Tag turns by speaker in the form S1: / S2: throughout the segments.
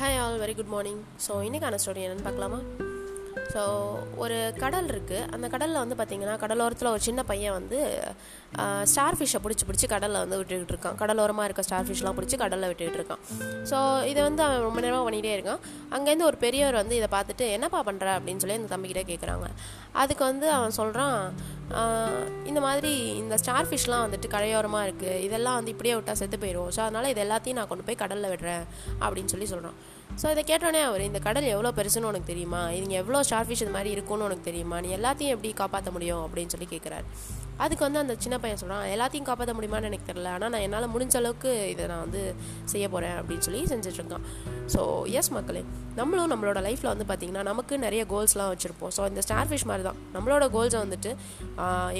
S1: Hi all very good morning so இன்றைக்கான story என்னென்னு பார்க்கலாமா? ஸோ ஒரு கடல் இருக்குது அந்த கடலில் வந்து பார்த்திங்கன்னா கடலோரத்தில் ஒரு சின்ன பையன் வந்து ஸ்டார் ஃபிஷ்ஷை பிடிச்சி பிடிச்சி கடலில் வந்து விட்டுக்கிட்டு இருக்கான். கடலோரமாக இருக்க ஸ்டார் ஃபிஷ்லாம் பிடிச்சி கடலில் விட்டுக்கிட்டு இருக்கான். ஸோ இதை வந்து அவன் ரொம்ப நேரமாக பண்ணிகிட்டே இருக்கான். அங்கேருந்து ஒரு பெரியவர் வந்து இதை பார்த்துட்டு என்னப்பா பண்ணுற அப்படின்னு சொல்லி அந்த தம்பிக்கிட்டே கேட்குறாங்க அதுக்கு வந்து அவன் சொல்கிறான் இந்த மாதிரி இந்த ஸ்டார் ஃபிஷ்லாம் வந்துட்டு கரையோரமாக இருக்குது இதெல்லாம் வந்து இப்படியே விட்டால் செத்து போயிடும் ஸோ அதனால் இது எல்லாத்தையும் நான் கொண்டு போய் கடலில் விடுறேன். அப்படின்னு சொல்லி சொல்கிறான் ஸோ இதை கேட்டோன்னே அவர் இந்த கடல் எவ்வளோ பெருசுன்னு உனக்கு தெரியுமா? இவங்க எவ்வளோ ஸ்டார் ஃபிஷ் இது மாதிரி இருக்கும்னு உனக்கு தெரியுமா? நீ எல்லாத்தையும் எப்படி காப்பாற்ற முடியும்? அப்படின்னு சொல்லி கேட்குறாரு அதுக்கு வந்து அந்த சின்ன பையன் சொல்கிறான் எல்லாத்தையும் காப்பாற்ற முடியுமான்னு எனக்கு தெரில ஆனால் நான் என்னால் முடிஞ்ச அளவுக்கு இதை நான் வந்து செய்ய போகிறேன் அப்படின்னு சொல்லி செஞ்சிட்ருக்கான் ஸோ எஸ் மக்களே நம்மளும் நம்மளோட லைஃப்பில் வந்து பார்த்திங்கன்னா நமக்கு நிறைய கோல்ஸ்லாம் வச்சுருப்போம். ஸோ இந்த ஸ்டார் ஃபிஷ் மாதிரி தான். நம்மளோட கோல்ஸை வந்துட்டு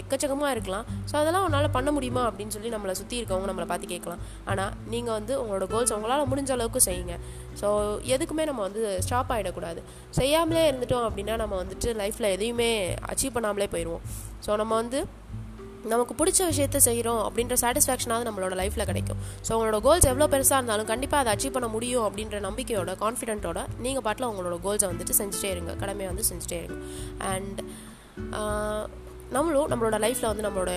S1: எக்கச்சக்கமாக இருக்கலாம். ஸோ அதெல்லாம் உன்னால் பண்ண முடியுமா? அப்படின்னு சொல்லி நம்மளை சுற்றி இருக்கவங்க நம்மளை பார்த்து கேட்கலாம். ஆனால் நீங்கள் வந்து உங்களோட கோல்ஸ் உங்களால் முடிஞ்ச அளவுக்கு செய்யுங்க. ஸோ எதுக்குமே நம்ம வந்து ஸ்டாப் ஆகிடக்கூடாது செய்யாமலே இருந்துட்டோம் அப்படின்னா நம்ம வந்துட்டு லைஃப்பில் எதையுமே அச்சீவ் பண்ணாமலே போயிடுவோம் ஸோ நம்ம வந்து நமக்கு பிடிச்ச விஷயத்த செய்கிறோம் அப்படின்ற சாட்டிஸ்ஃபேக்ஷனாவது நம்மளோட லைஃப்பில் கிடைக்கும். ஸோ உங்களோட கோல்ஸ் எவ்வளோ பெருசாக இருந்தாலும் கண்டிப்பாக அதை அச்சீவ் பண்ண முடியும் அப்படின்ற நம்பிக்கையோட கான்ஃபிடென்ட்டோட நீங்கள் பாட்டில் உங்களோட கோல்ஸை வந்துட்டு செஞ்சுட்டே இருங்க. கடமையை வந்து செஞ்சுட்டே இருங்க. அண்ட் நம்மளும் நம்மளோட லைஃப்பில் வந்து நம்மளோட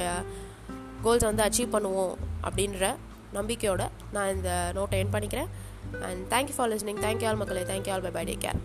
S1: கோல்ஸை வந்து அச்சீவ் பண்ணுவோம் அப்படின்ற நம்பிக்கையோட நான் இந்த நோட்டை என் பண்ணிக்கிறேன். and thank you for listening thank you all மக்களே thank you all bye bye take care